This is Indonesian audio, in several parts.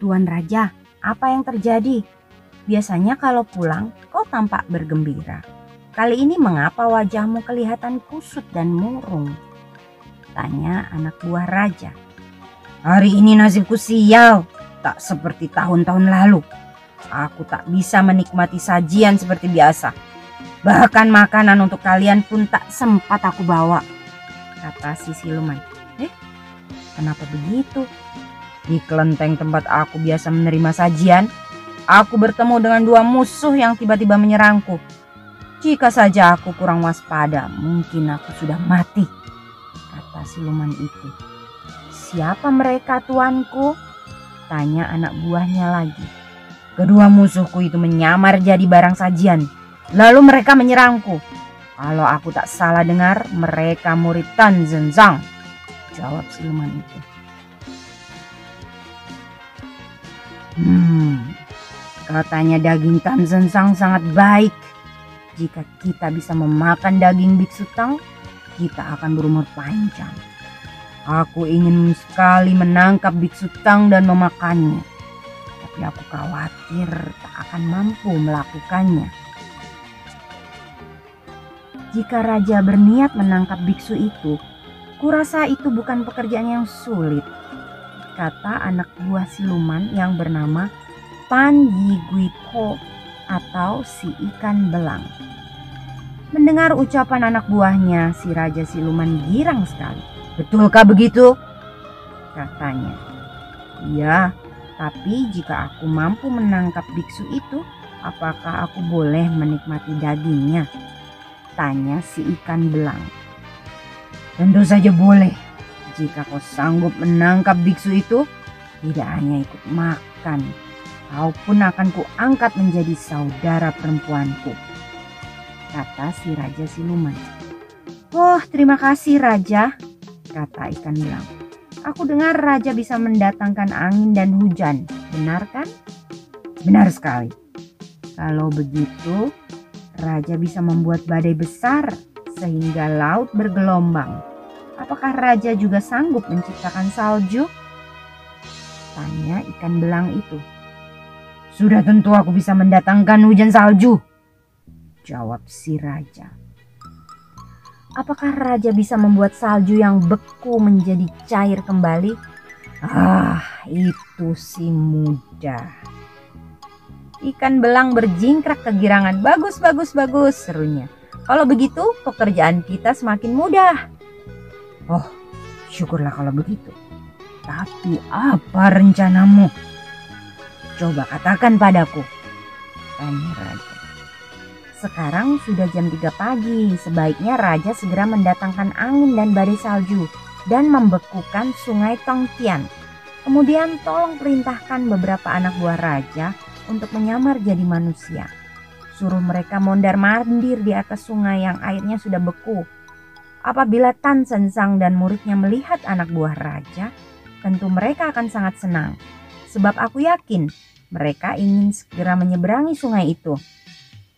Tuan Raja, apa yang terjadi? Biasanya kalau pulang, kau tampak bergembira. Kali ini mengapa wajahmu kelihatan kusut dan murung? Tanya anak buah raja. Hari ini nasibku sial, tak seperti tahun-tahun lalu. Aku tak bisa menikmati sajian seperti biasa. Bahkan makanan untuk kalian pun tak sempat aku bawa. Kata si siluman. Eh, kenapa begitu? Di kelenteng tempat aku biasa menerima sajian, aku bertemu dengan dua musuh yang tiba-tiba menyerangku. Jika saja aku kurang waspada, mungkin aku sudah mati, kata siluman itu. Siapa mereka tuanku? Tanya anak buahnya lagi. Kedua musuhku itu menyamar jadi barang sajian. Lalu mereka menyerangku. Kalau aku tak salah dengar, mereka murid Tan Zenzang. Jawab siluman itu. Hmm, katanya daging tan sensang sangat baik. Jika kita bisa memakan daging biksu tang, kita akan berumur panjang. Aku ingin sekali menangkap biksu tang dan memakannya. Tapi aku khawatir tak akan mampu melakukannya. Jika raja berniat menangkap biksu itu, kurasa itu bukan pekerjaan yang sulit kata anak buah siluman yang bernama Pan Yiguipo atau si ikan belang. Mendengar ucapan anak buahnya, si raja siluman girang sekali. Betulkah begitu? Katanya. Iya, tapi jika aku mampu menangkap biksu itu, apakah aku boleh menikmati dagingnya? Tanya si ikan belang. Tentu saja boleh, jika kau sanggup menangkap biksu itu, tidak hanya ikut makan, kau pun akan kuangkat menjadi saudara perempuanku. Kata si Raja Siluman. Oh terima kasih Raja, kata ikan belang. Aku dengar Raja bisa mendatangkan angin dan hujan, benar kan? Benar sekali. Kalau begitu, Raja bisa membuat badai besar sehingga laut bergelombang Apakah raja juga sanggup menciptakan salju? Tanya ikan belang itu. Sudah tentu aku bisa mendatangkan hujan salju. Jawab si raja. Apakah raja bisa membuat salju yang beku menjadi cair kembali? Ah, itu si mudah. Ikan belang berjingkrak kegirangan. Bagus, bagus, bagus, serunya. Kalau begitu, pekerjaan kita semakin mudah. Oh, syukurlah kalau begitu. Tapi apa rencanamu? Coba katakan padaku. Tanya Raja. Sekarang sudah jam 3 pagi. Sebaiknya Raja segera mendatangkan angin dan badai salju dan membekukan sungai Tongtian. Kemudian tolong perintahkan beberapa anak buah Raja untuk menyamar jadi manusia. Suruh mereka mondar mandir di atas sungai yang airnya sudah beku Apabila Tan Sensang dan muridnya melihat anak buah raja, tentu mereka akan sangat senang. Sebab aku yakin mereka ingin segera menyeberangi sungai itu.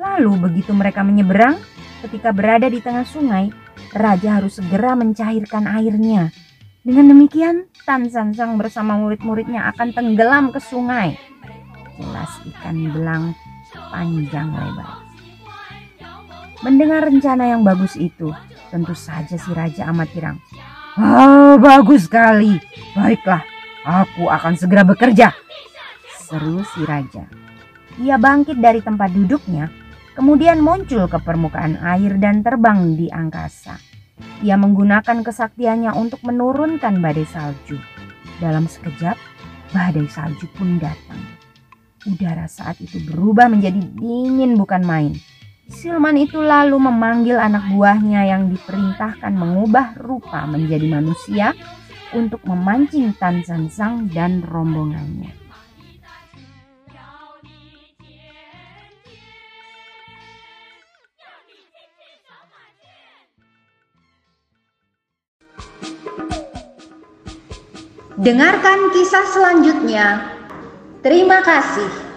Lalu begitu mereka menyeberang, ketika berada di tengah sungai, raja harus segera mencairkan airnya. Dengan demikian, Tan Sensang bersama murid-muridnya akan tenggelam ke sungai. Jelas ikan belang panjang lebar. Mendengar rencana yang bagus itu, Tentu saja si raja amat girang. Oh, bagus sekali. Baiklah, aku akan segera bekerja. Seru si raja. Ia bangkit dari tempat duduknya, kemudian muncul ke permukaan air dan terbang di angkasa. Ia menggunakan kesaktiannya untuk menurunkan badai salju. Dalam sekejap, badai salju pun datang. Udara saat itu berubah menjadi dingin bukan main. Silman itu lalu memanggil anak buahnya yang diperintahkan mengubah rupa menjadi manusia untuk memancing Tan San Sang dan rombongannya. Dengarkan kisah selanjutnya. Terima kasih.